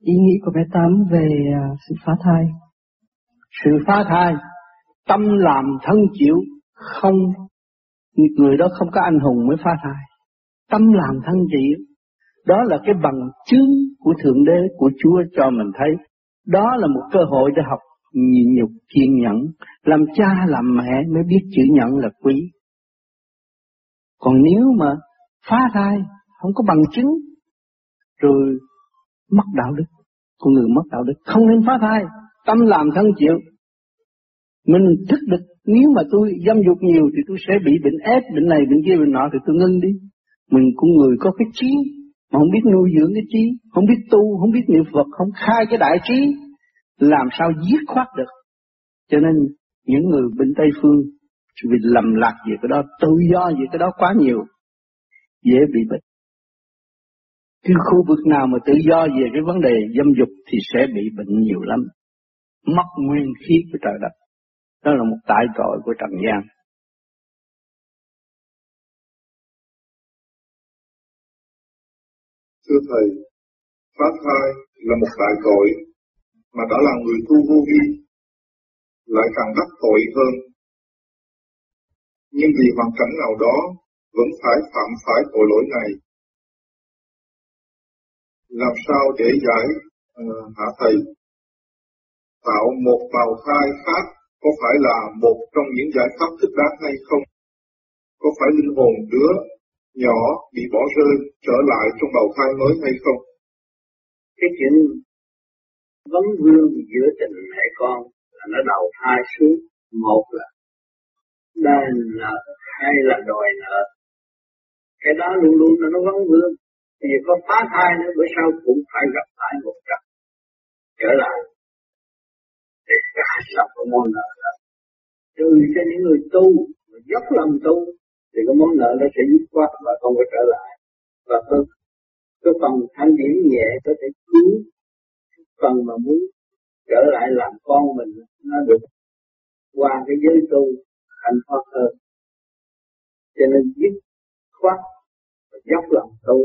ý nghĩ của bé Tám về à, sự phá thai. Sự phá thai, tâm làm thân chịu, không người đó không có anh hùng mới phá thai. Tâm làm thân chịu, đó là cái bằng chứng của Thượng Đế, của Chúa cho mình thấy. Đó là một cơ hội để học nhịn nhục kiên nhẫn, làm cha làm mẹ mới biết chữ nhẫn là quý. Còn nếu mà phá thai, không có bằng chứng, rồi mất đạo đức, con người mất đạo đức, không nên phá thai, tâm làm thân chịu. Mình thức được, nếu mà tôi dâm dục nhiều thì tôi sẽ bị bệnh ép, bệnh này, bệnh kia, bệnh nọ thì tôi ngưng đi. Mình con người có cái trí, mà không biết nuôi dưỡng cái trí, không biết tu, không biết niệm Phật, không khai cái đại trí, làm sao giết khoát được. Cho nên những người bên Tây Phương vì lầm lạc về cái đó, tự do về cái đó quá nhiều, dễ bị bệnh. Cái khu vực nào mà tự do về cái vấn đề dâm dục thì sẽ bị bệnh nhiều lắm. Mất nguyên khí của trời đất. Đó là một tại tội của trần gian. Thưa Thầy, phá thai là một đại tội mà đã là người tu vô vi lại càng đắc tội hơn. Nhưng vì hoàn cảnh nào đó vẫn phải phạm phải tội lỗi này. Làm sao để giải ờ, uh, hạ thầy? Tạo một bào thai khác có phải là một trong những giải pháp thích đáng hay không? Có phải linh hồn đứa nhỏ bị bỏ rơi trở lại trong bào thai mới hay không? Cái chuyện vấn vương giữa tình mẹ con là nó đầu thai xuống một là đền nợ hay là đòi nợ cái đó luôn luôn là nó vấn vương thì có phá thai nữa bữa sau cũng phải gặp lại một trận. Trở lại. Để trả lập cái món nợ đó. Trừ cho những người tu mà dốc lòng tu thì cái món nợ nó sẽ dứt khoát và không có trở lại. Và cái, cái phần thanh điển nhẹ có thể cứu phần mà muốn trở lại làm con mình nó được qua cái giới tu hạnh phúc hơn. Cho nên dứt khoát và dốc lòng tu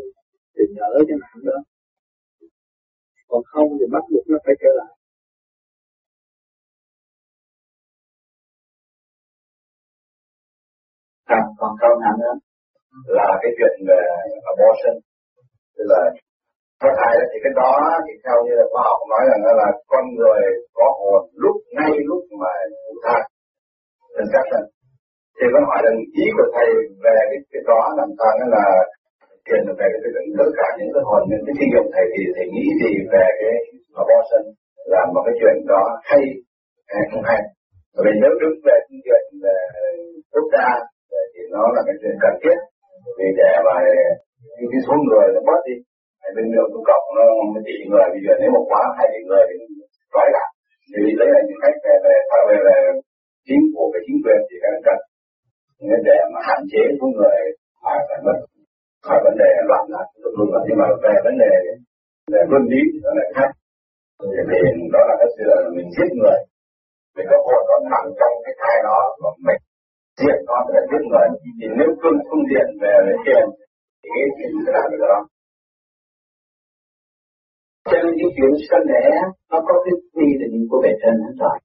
thì nhớ cái nạn đó. Còn không thì bắt buộc nó phải trở lại. À, còn câu nặng nữa là cái chuyện về abortion. Tức là có thai đó thì cái đó thì theo như là khoa học nói rằng là con người có hồn lúc ngay lúc mà thụ thai. Conception thì con hỏi rằng ý của thầy về cái, cái đó làm sao? Nó là truyền về cái tất cả những cái hồn những cái thi nghiệm thầy thì thầy nghĩ gì về cái mà bao sân làm một cái chuyện đó hay hay không hay? Bởi vì nếu đứng về cái chuyện về quốc gia thì nó là cái chuyện cần thiết. Vì để mà những cái số người nó bớt đi. Bên đường công cộng nó một tỷ người. Bây giờ nếu một quá hai tỷ người thì nói là thì đấy là những cách về về về, về chính phủ cái chính quyền thì cần. Cần để mà hạn chế số người mà phải mất khỏi vấn đề loạn lạc luôn là nhưng mà về vấn đề về luân lý nó lại khác thì đó là cái sự mình giết người. Mình có hồn còn nằm trong cái thai đó và mình giết nó là giết người. Thì nếu phương phương diện về về tiền thì cái chuyện sẽ làm được đó. Cho nên cái chuyện sanh đẻ, nó có cái quy định của bề trên hết rồi.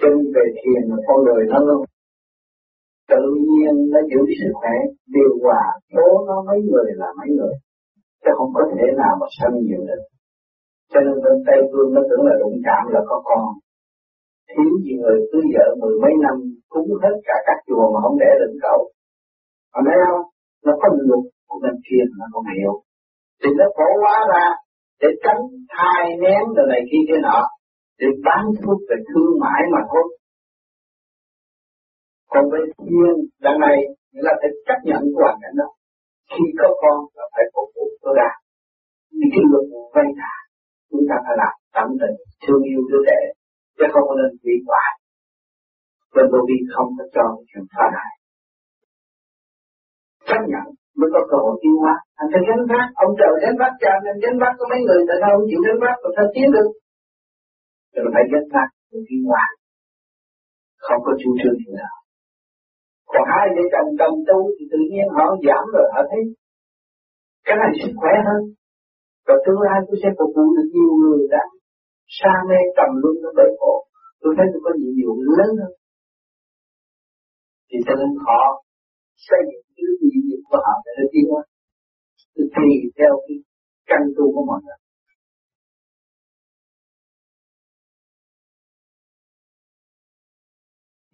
Trên về thiền là con người nó luôn tự nhiên nó giữ sức khỏe, điều hòa số nó mấy người là mấy người. Chứ không có thể nào mà sanh nhiều được. Cho nên bên Tây Phương nó tưởng là đụng chạm là có con. Thiếu gì người cưới vợ mười mấy năm, cúng hết cả các chùa mà không để được cậu mà thấy không? Nó có luật của bên kia nó không hiểu. Thì nó khổ quá ra, để tránh thai nén rồi này kia kia nọ, để bán thuốc để thương mại mà thôi còn về thiên đằng này là phải chấp nhận của hoàn cảnh đó. Khi có con, là phải phục vụ tối đa những cái luật vay đà chúng ta phải làm tận tình, thương yêu đứa trẻ, chứ không có nên bị hoại. Bên vô vi không có cho chuyện phá này chấp nhận mới có cơ hội tiến hóa. Anh phải gánh vác, ông trời gánh vác cha anh gánh vác có mấy người, tại sao không chịu gánh vác mà sao tiến được? Cho nên phải gánh vác để tiến hóa. Không có chủ trương gì nào còn hai vợ chồng đồng tu thì tự nhiên họ giảm rồi, họ thấy cái này sức khỏe hơn. Và tương lai tôi sẽ phục vụ được nhiều người đã xa mê trầm luân nó bể khổ. Tôi thấy tôi có nhiệm vụ lớn hơn. Thì cho nên họ xây dựng cái nhiệm vụ của họ để tiến hóa. Tôi tùy theo cái căn tu của mọi người.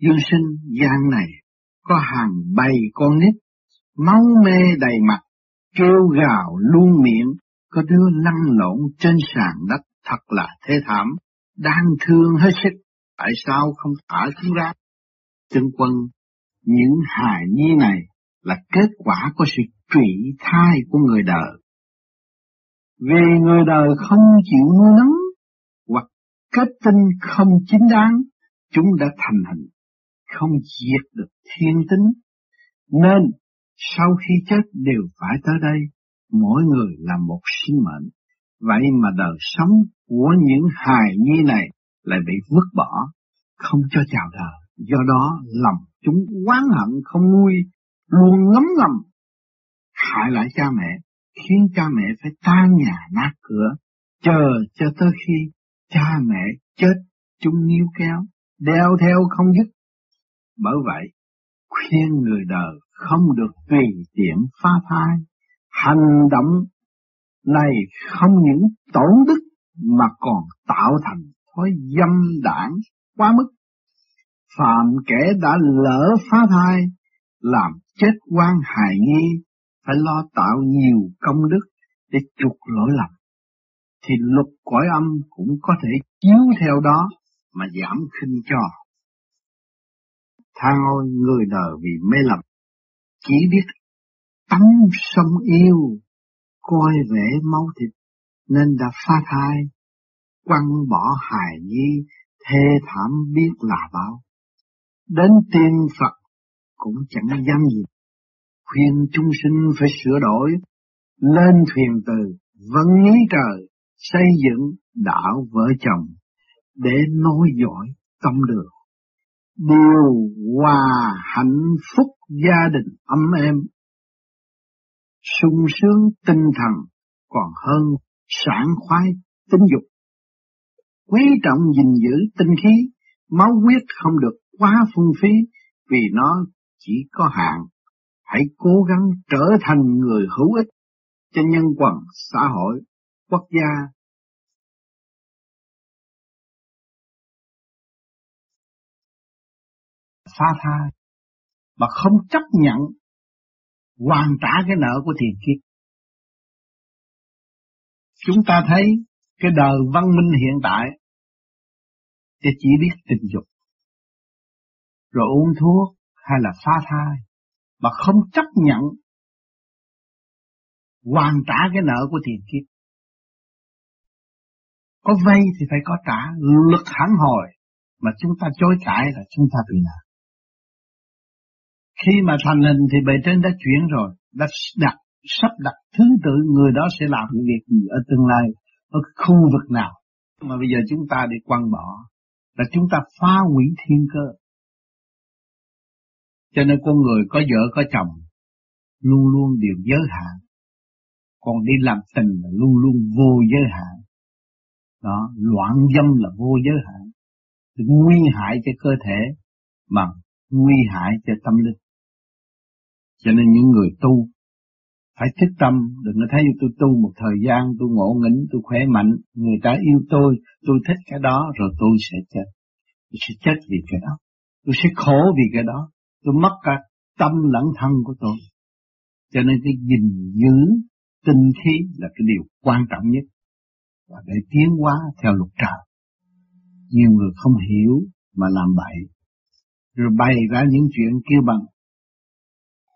Dương sinh gian này có hàng bầy con nít, máu mê đầy mặt, kêu gào luôn miệng, có đứa lăn lộn trên sàn đất thật là thế thảm, đang thương hết sức, tại sao không thả chúng ra? Chân quân, những hài nhi này là kết quả của sự trụy thai của người đời. Vì người đời không chịu nuôi nấng, hoặc kết tinh không chính đáng, chúng đã thành hình không diệt được thiên tính, nên sau khi chết đều phải tới đây, mỗi người là một sinh mệnh. Vậy mà đời sống của những hài nhi này lại bị vứt bỏ, không cho chào đời. Do đó lòng chúng oán hận không nuôi, luôn ngấm ngầm, hại lại cha mẹ, khiến cha mẹ phải tan nhà nát cửa, chờ cho tới khi cha mẹ chết chúng níu kéo, đeo theo không dứt bởi vậy, khuyên người đời không được tùy tiện phá thai. Hành động này không những tổn đức mà còn tạo thành thói dâm đảng quá mức. Phạm kẻ đã lỡ phá thai, làm chết quan hài nghi phải lo tạo nhiều công đức để chuộc lỗi lầm. Thì luật cõi âm cũng có thể chiếu theo đó mà giảm khinh cho than ôi người đời vì mê lầm, chỉ biết tắm sông yêu, coi vẻ máu thịt, nên đã phá thai, quăng bỏ hài nhi, thê thảm biết là bao. Đến tiên Phật cũng chẳng dám gì, khuyên chúng sinh phải sửa đổi, lên thuyền từ, vẫn nghĩ trời, xây dựng đạo vợ chồng, để nối dõi tâm đường điều hòa hạnh phúc gia đình ấm êm, sung sướng tinh thần còn hơn sảng khoái tính dục. Quý trọng gìn giữ tinh khí, máu huyết không được quá phung phí vì nó chỉ có hạn. Hãy cố gắng trở thành người hữu ích cho nhân quần, xã hội, quốc gia phá thai mà không chấp nhận hoàn trả cái nợ của tiền kiếp. Chúng ta thấy cái đời văn minh hiện tại thì chỉ biết tình dục, rồi uống thuốc hay là phá thai, mà không chấp nhận hoàn trả cái nợ của tiền kiếp. Có vay thì phải có trả, lực hẳn hồi, mà chúng ta chối cãi là chúng ta bị nợ. Khi mà thành hình thì bề trên đã chuyển rồi, đã đặt, sắp đặt thứ tự người đó sẽ làm những việc gì ở tương lai, ở khu vực nào. Mà bây giờ chúng ta đi quăng bỏ, là chúng ta phá hủy thiên cơ. Cho nên con người có vợ có chồng, luôn luôn đều giới hạn. Còn đi làm tình là luôn luôn vô giới hạn. Đó, loạn dâm là vô giới hạn. Nguy hại cho cơ thể, mà nguy hại cho tâm linh. Cho nên những người tu phải thức tâm, đừng có thấy tôi tu một thời gian, tôi ngộ nghĩnh, tôi khỏe mạnh, người ta yêu tôi, tôi thích cái đó rồi tôi sẽ chết. Tôi sẽ chết vì cái đó. Tôi sẽ khổ vì cái đó. Tôi mất cả tâm lẫn thân của tôi. Cho nên cái gìn giữ tinh khí là cái điều quan trọng nhất. Và để tiến hóa theo luật trời. Nhiều người không hiểu mà làm bậy. Rồi bày ra những chuyện kêu bằng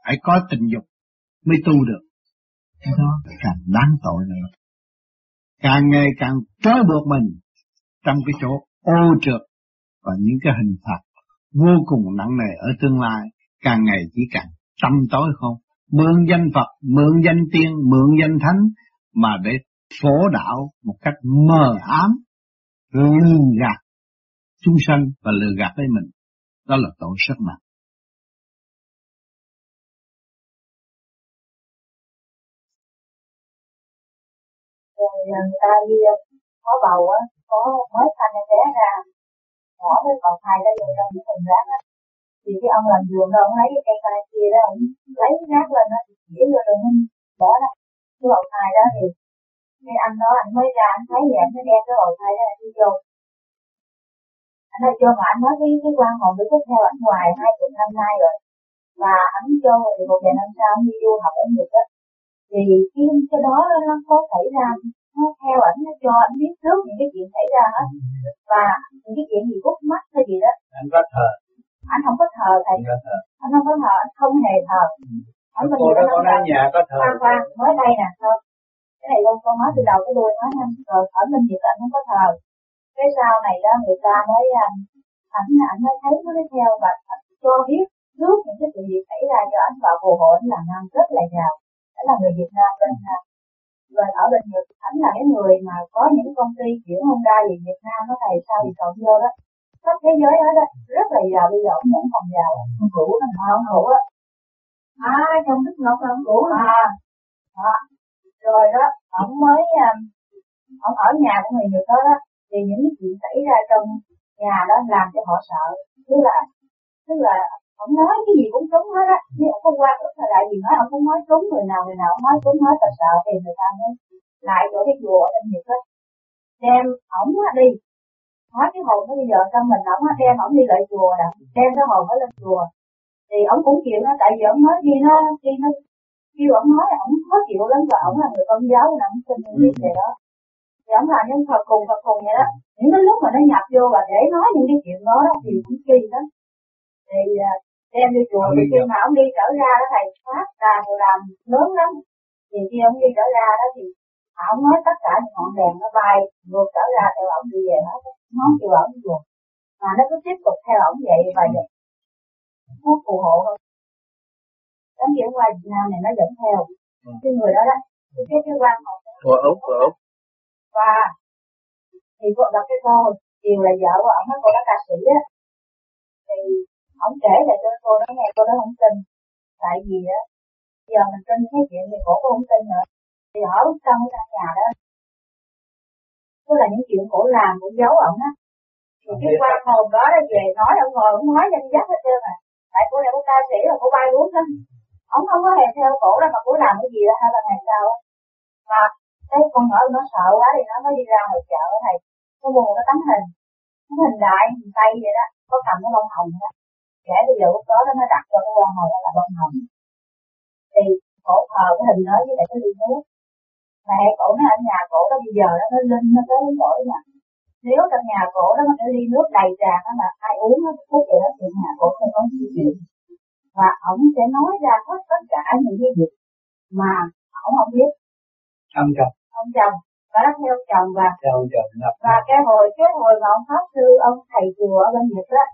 phải có tình dục mới tu được. Cái đó càng đáng tội nữa. Càng ngày càng trói buộc mình trong cái chỗ ô trượt và những cái hình phạt vô cùng nặng nề ở tương lai càng ngày chỉ càng tâm tối không mượn danh Phật mượn danh tiên mượn danh thánh mà để phổ đạo một cách mờ ám lừa gạt chúng sanh và lừa gạt lấy mình đó là tội rất nặng Ờ, người ta đi ờ, có bầu á, có mới sanh em bé ra, bỏ cái bầu thai đó vô trong cái thùng rác á. Thì cái ông làm vườn đó, ông lấy cái cây tay kia đó, ông lấy rác lên đó chỉ vô rồi mình bỏ đó, cái bầu thai đó thì cái anh đó, anh mới ra, anh thấy vậy, anh mới đem cái bầu thai đó đi vô. Anh nói, cho mà anh nói cái cái quan hồn được theo, anh ngoài hai chục năm nay rồi, và anh cho thì một vài năm sau, anh đi du học ở Nhật á. Thì cái cái đó nó có xảy ra nó theo ảnh nó cho anh biết trước những cái chuyện xảy ra hết. Và những cái chuyện gì khúc mắt hay gì đó. Anh có thờ. Anh không có thờ thầy. Anh có thờ. Anh không có thờ anh không hề thờ. Ở bên cô đó con nói nhà có thờ. Khoan khoan mới đây nè. Thôi. Cái này con con nói từ đầu tới đuôi nói anh rồi ở bên Nhật anh không có thờ. Cái sau này đó người ta mới anh ảnh ảnh mới thấy nó theo và cho biết trước những cái sự việc xảy ra cho anh và phù hộ anh là nam rất là giàu. Đó là người Việt Nam bên Nam và ở bên Nhật ảnh là cái người mà có những công ty chuyển Honda về Việt Nam nó thầy sao thì cậu vô đó? Khắp thế giới hết đó rất là giàu bây giờ ông vẫn còn giàu ông cũ thằng ông cũ á? À trong đức ngọc ông cũ à đó. Rồi đó ông mới à, ông ở nhà của người Nhật đó, đó thì những chuyện xảy ra trong nhà đó làm cho họ sợ. Tức là tức là ông nói cái gì cũng trúng hết á. Nhưng ông không qua cũng là lại gì nói ông không nói trúng người nào người nào ông nói trúng hết là sợ thì người ta mới lại chỗ cái chùa ở Nhật á đem ổng đi. Nói cái hồn nó bây giờ trong mình ổng đem ổng đi lại chùa nè đem cái hồn nó lên chùa. Thì ổng cũng chịu nó tại vì ổng nói khi nó khi nó kêu ổng nói ổng khó chịu lắm và ổng là người công giáo là ổng tin những cái đó. Thì ổng làm những thật cùng thật cùng vậy đó. Những cái lúc mà nó nhập vô và để nói những cái chuyện đó, đó thì cũng kỳ lắm. Thì à, đem đi chùa thì khi mà ông đi trở ra đó thầy phát ra rồi làm lớn lắm. Thì khi ông đi trở ra đó thì ông nói tất cả những ngọn đèn nó bay ngược trở ra theo ông đi về hết nó kêu ông chùa. Mà nó cứ tiếp tục theo ông vậy và vậy. Nó phù hộ hơn Đến chuyển qua Việt Nam này nó dẫn theo ừ. cái người đó đó. Cái cái quan họ của Úc của Úc. Và thì cô đọc cái cô chiều là vợ của ông nói cô đó ca sĩ á. Thì ông kể lại cho cô nói nghe cô đó không tin. Tại vì á giờ mình tin cái chuyện thì cổ cũng không tin nữa. Thì ở trong cái căn nhà đó. Tức là những chuyện cổ làm cũng giấu ổng á. Thì cái qua hồn đó nó về nói ông ngồi ông nói danh dắt hết trơn à. Tại cô này cô ca sĩ là cô bay luôn đó ông không có hề theo cổ đó mà cổ làm cái gì đó hai ba ngày sau mà cái con nhỏ nó sợ quá thì nó mới đi ra ngoài chợ thầy. Nó mua cái tấm hình. Cái hình đại hình tay vậy đó. Có cầm cái bông hồng đó kể bây giờ lúc đó nó đặt cho cái bông hồng là bông hồng. Thì cổ thờ cái hình đó với lại cái ly nước. Hệ cổ nó ở nhà cổ đó bây giờ đó nó linh nó tới nỗi mà nếu trong nhà cổ đó nó cái ly nước đầy tràn đó mà ai uống nó phút vậy đó thì nhà cổ không có chuyện và ổng sẽ nói ra hết tất cả những cái việc mà ổng không biết. Ông chồng. Ông chồng. Và nó theo chồng và theo chồng và cái hồi cái hồi mà ông pháp sư ông thầy chùa ở bên nhật đó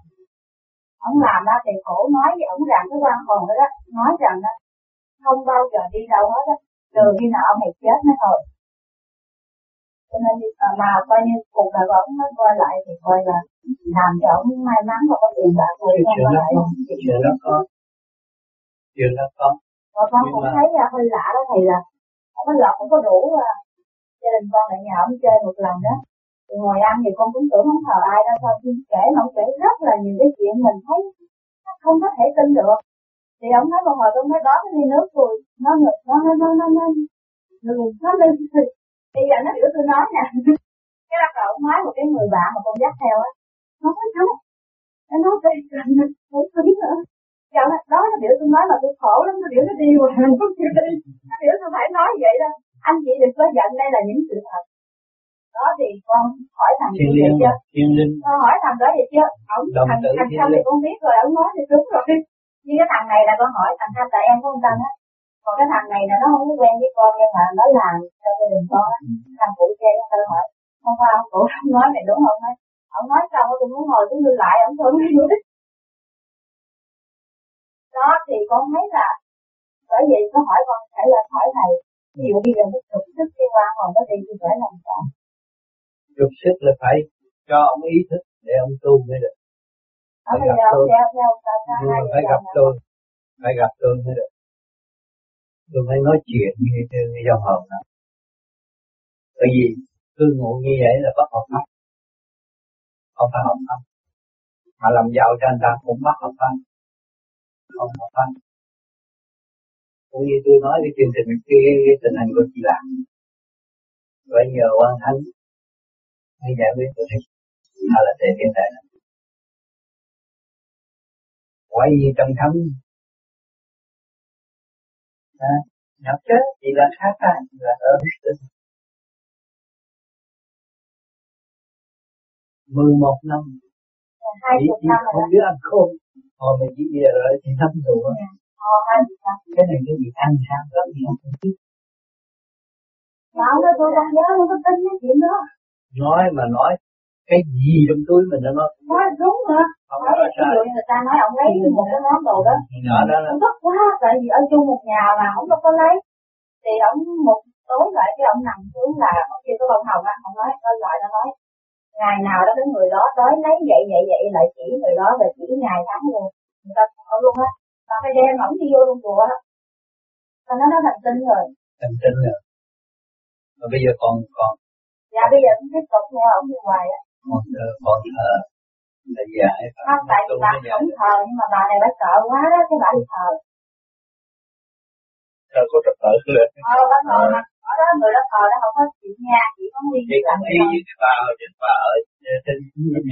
ông làm ra thì cổ nói với ông rằng cái quan hồn đó, đó nói rằng đó không bao giờ đi đâu hết á trừ khi nào ông này chết mới thôi. Cho nên à, mà coi như cuộc đời của ông nó coi lại thì coi là làm cho ông may mắn và có tiền bạc rồi đó có chuyện đó có chuyện đó có và con cũng thấy là hơi lạ đó thầy là không có lọt không có đủ à. gia đình con lại nhà ông chơi một lần đó thì ngồi ăn thì con cũng tưởng không thờ ai đâu sao khi kể mà ông kể rất là nhiều cái chuyện mình thấy không có thể tin được thì ông nói một hồi tôi mới đó cái ly nước rồi nó ngực nó nó nó nó nó nó nó lên Bây giờ nó hiểu tôi nói nè cái bắt đầu ông nói một cái người bạn mà con dắt theo á nó nói nó nó nói cái nó biết nữa Dạo đó nó biểu tôi nói là tôi khổ lắm, nó biểu nó đi rồi mình chịu đi. Nó biểu tôi phải nói vậy đó. Anh chị đừng có giận đây là những sự thật. Đó thì con hỏi thằng thiên vậy chưa? Thiên linh. Con hỏi thằng đó vậy chưa? Ông thằng thằng sau thì con biết rồi, ông nói thì đúng rồi. Nhưng cái thằng này là con hỏi thằng thanh tại em của ông Tân á. Còn cái thằng này là nó không có quen với con nhưng mà nó làm cho gia đình con á. Thằng phụ che nó hỏi. Hôm qua ông cụ nói này đúng không? Ông nói xong tôi muốn ngồi tôi ngư lại ông không nói đó thì con thấy là bởi vậy nó hỏi con phải là hỏi thầy ví dụ bây giờ muốn trục sức cái quan hồn nó đi thì phải làm sao trục sức là phải cho ông ý thức để ông tu mới được. Phải gặp tôi. nhưng mà phải gặp tôi phải gặp tôi mới được. Tôi phải nói chuyện như cái dòng hồn đó. Bởi vì cư ngụ như vậy là bất hợp pháp. Không phải hợp pháp. Mà làm giàu cho anh ta cũng mất hợp pháp. Không hợp pháp. Cũng như tôi nói cái chương trình cái, cái, tình hình của chị làm vậy nhờ quan thánh mới giải quyết được hay là để cái này quay gì trong thấm à, nhập chết thì là khác ai là ở mười một năm. Chỉ, chỉ không biết ăn khôn. Hồi mình chỉ về rồi thì thấm đủ cái này cái gì ăn sao có gì không biết. Nói đó tôi đang nhớ không có tin cái chuyện đó Nói mà nói cái gì trong túi mình nó nói Nói đúng mà Không nói sai. Người ta nói ông lấy một cái món đồ đó. Đó đó. Là Ông quá tại vì ở chung một nhà mà ông đâu có lấy. Thì ông một tối lại cái ông nằm xuống là ông kia có bông hồng á Ông nói, ơn lại nó nói. Ngày nào đó cái người đó tới lấy vậy vậy vậy lại chỉ người đó và chỉ ngày tháng luôn. Người ta không luôn á. Mà phải đem ổng đi vô trong chùa á nó nói thành tinh rồi. Thành tinh rồi. Mà bây giờ còn còn Dạ bây giờ cũng tiếp tục nghe ổng đi hoài á Còn thờ, còn thờ là giải Không, tại bà không thờ nhưng mà bà này bà sợ quá đó, cái bà đi thờ. Thờ có trật tự lên. Ờ, bà thờ mà, ở đó người đó thờ nó không có chuyện nha, chỉ có nguyên Thì cũng y với cái bà ở trên bà ở trên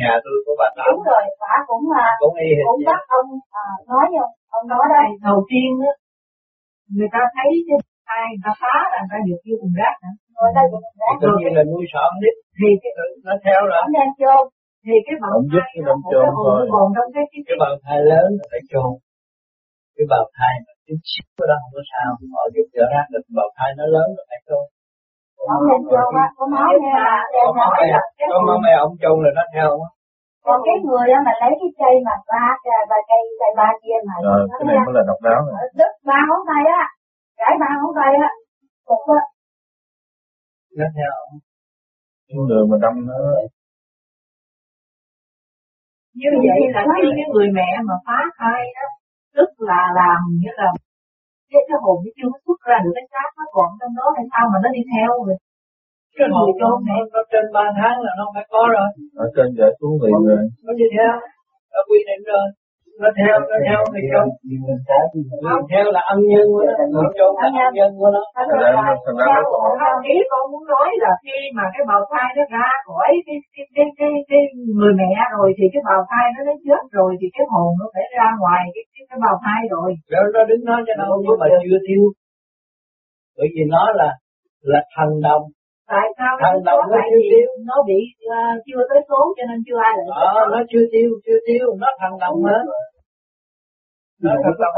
nhà tôi của bà Tám. Đúng rồi, bà cũng là, cũng y cũng bắt ông à, nói không, ông nói đây. Đầu tiên á, người ta thấy cái ai ta phá là ta được vô cùng rác hả? Người ta dùng rác. Tự nhiên là nuôi sợ biết thì cái nó theo rồi. Ông đem chôn. Thì cái bào thai nó chôn thôi. hồn trong cái cái Cái bào thai lớn là phải chôn. Cái bào thai mà chút xíu của đó không có sao. Họ giúp đỡ ra được bào thai nó lớn là phải chôn. Ông đem chôn á, có nói nghe là cái có má mẹ ông chôn là nó theo á. còn cái người mà lấy cái cây mà ba ba cây cây ba kia mà Rồi, nó cái này mới là độc đáo rồi. đứt ba ngón tay á gãy ba ngón tay á cục á theo ông. Những người mà đâm nó như vậy là khi cái người mẹ mà phá thai đó tức là làm như là cái cái hồn nó chưa xuất ra được cái xác nó còn trong đó hay sao mà nó đi theo rồi Cái người hồn nó, nó trên 3 tháng là nó phải có rồi. ở trên giải xuống liền rồi. Nó đi theo. Nó quy định rồi. Nó theo, nó theo thì chôn. Nó theo là ân nhân của nó. Nó chôn là ân nhân của nó. Thành ra nó thành ra nó còn không ý con muốn nói là khi mà cái bào thai nó ra khỏi cái cái cái cái, cái người mẹ rồi thì cái bào thai nó nó chết rồi thì cái hồn nó phải ra ngoài cái cái, cái bào thai rồi Rồi nó đứng nói cho nó nhưng mà chưa thiêu. Bởi vì nó là là thần đồng. Tại sao Thần nó đồng nó chưa tiêu. nó bị uh, chưa tới số cho nên chưa ai lại Ờ, nó chưa tiêu, chưa tiêu. Nó thần đồng hết. Nó thần đồng.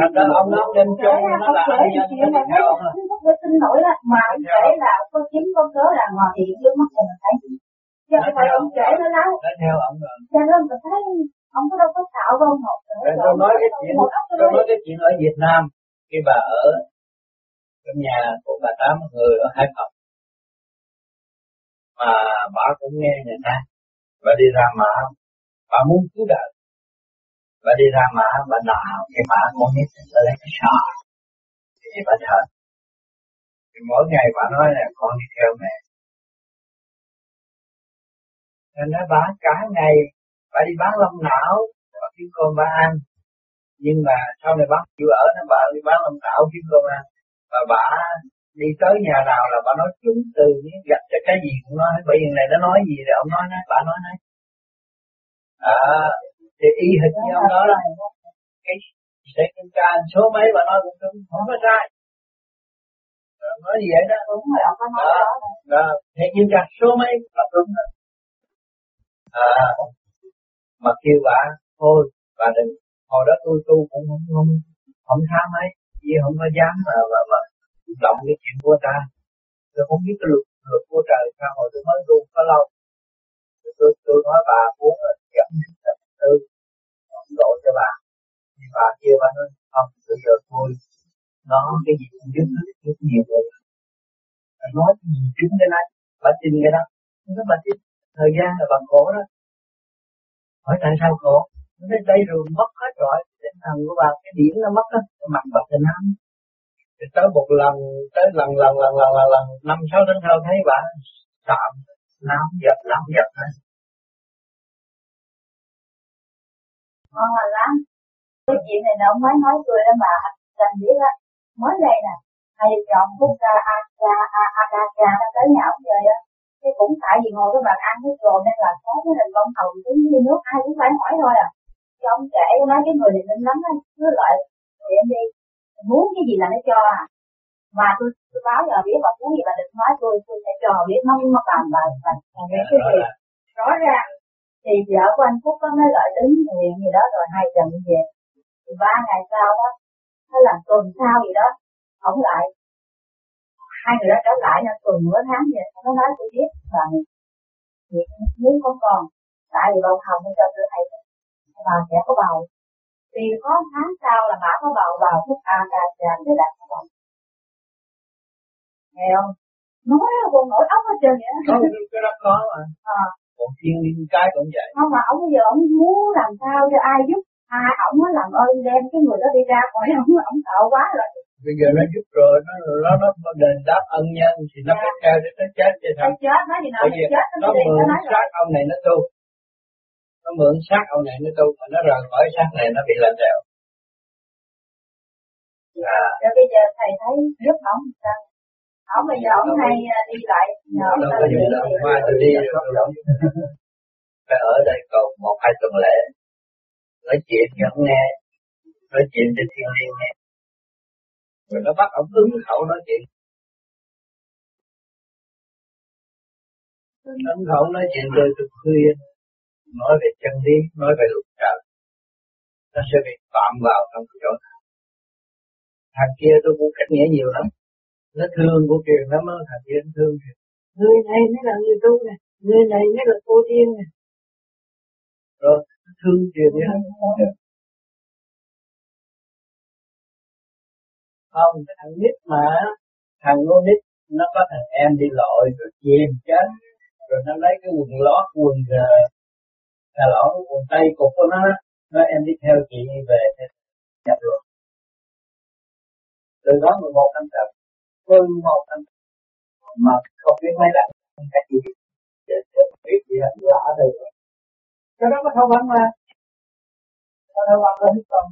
Thành ra ông nó đem chôn nó là ân nhân. Nó tin nổi đó mà ông kể là có chính có cớ là ngoài thì trước mắt mình thấy chứ không phải ông kể nó lắm Nó theo ông rồi. cho nên mình thấy ông có đâu có tạo đâu một Rồi tôi nói cái chuyện tôi nói cái chuyện ở Việt Nam khi bà ở trong nhà của bà tám người ở Hải Phòng mà bà cũng nghe người ta. Bà đi ra mà bà muốn cứu đời. Bà đi ra mà bà nào thì bà con nít bà lấy cái sợ thì bà thờ? Thì mỗi ngày bà nói là con đi theo mẹ. Nên nó bán cả ngày bà đi bán lông não, bà kiếm cơm bà ăn. Nhưng mà sau này bác chịu ở, nó bà đi bán lông não, kiếm cơm ăn. Và bà đi tới nhà nào là bà nói chúng từ gặp cho cái gì cũng nói bởi vì này nó nói gì thì ông nói nói bà nói nói à, thì y hình như ông đó đó. Cái sẽ kiểm tra số mấy bà nói cũng đúng không có sai. Rồi nói gì vậy đó? Đúng rồi ông có nói đó, đó. Đó. thì kiểm tra số mấy là đúng rồi. À, mà kêu bà thôi bà đừng hồi đó tôi tu cũng không không, không tham mấy vì không có dám mà mà, mà động cái chuyện của ta. Tôi không biết cái luật luật của trời sao hồi tôi mới tu có lâu. Tôi tôi nói bà muốn là dẫn đến tư không độ cho bà. Thì bà kia bà nói không bây giờ thôi nó cái gì cũng biết hết biết nhiều rồi. Bà nói cái gì trúng cái này bà tin cái đó. Nhưng bà tin. Thời gian là bà khổ đó. Hỏi tại sao khổ? Nó nói đây rồi mất hết rồi. Tinh thần của bà cái điểm nó mất á, mặt bà tình ăn thì tới một lần, tới lần lần lần lần lần lần, năm, sáu tháng sau thấy bà tạm nóng giật nóng giật hết. Ngon lành lắm. Cái chuyện này nó mới nói tôi đó mà làm biết á mới đây nè hai chọn chồng phúc ca a ca a a ca ca nó tới nhà ông về á. Cái cũng tại vì ngồi cái bàn ăn hết rồi nên là có cái hình con hầu cũng như nước, ai cũng phải hỏi thôi à. Cái ông kể nói cái người này nên lắm á, cứ lại vậy đi muốn cái gì là nó cho à? Mà tôi, tôi báo giờ biết mà muốn gì mà đừng nói tôi tôi sẽ cho biết nó nó làm và và cái cái gì. rõ ràng thì vợ của anh Phúc có nói lại đến nguyện gì đó rồi hai trận về. Thì ba ngày sau đó hay là tuần sau gì đó ổng lại hai người đó trở lại là tuần nửa tháng vậy nó nói tôi biết là việc muốn không còn tại vì bầu hồng cho tôi thấy bà sẽ có bầu thì có tháng sau là bà có bầu vào thuốc a ca trà để có bầu nghe không? Nói là còn nổi ốc hết trơn vậy không cái đó có mà. À. còn thiên liên cái cũng vậy. Không mà ông giờ ông muốn làm sao cho ai giúp ai ổng mới làm ơn đem cái người đó đi ra khỏi ổng ổng sợ quá rồi. Bây giờ nó giúp rồi nó nó nó, nó đền đáp ân nhân thì nó phải theo đến nó chết nó sao chết nói gì vì chết nó nó mượn xác ông này nó tu nó mượn xác ông này nó tu mà nó rời khỏi xác này nó bị lạnh lẽo à. Rồi bây giờ thầy thấy giúp ổng sao? Ổng bây giờ ổng hay à, đi lại nhờ đâu có gì? đâu qua tôi đi rồi phải ở đây còn một hai tuần lễ. Nói chuyện cho ông nghe nói chuyện cho thiên liên nghe. Rồi nó bắt ông ứng khẩu nói chuyện. Ứng khẩu nói chuyện rồi từ khuya nói về chân lý nói về luật trời nó sẽ bị phạm vào trong cái chỗ này thằng kia tôi cũng cách nghĩa nhiều lắm. Nó thương của kiều lắm á thằng kia nó thương kiều. Người này mới là người tu nè người này mới là cô tiên nè. Rồi thương kiều vậy không cái thằng nít mà thằng con nít nó có thằng em đi lội rồi chìm chết. Rồi nó lấy cái quần lót quần là ông còn tay cục của nó nó em đi theo chị về nhập rồi từ đó 11 năm trời hơn một năm mà không biết mấy lần cách gì. Để không biết gì là lạ được cái đó có thâu văn mà. Có thâu văn lên không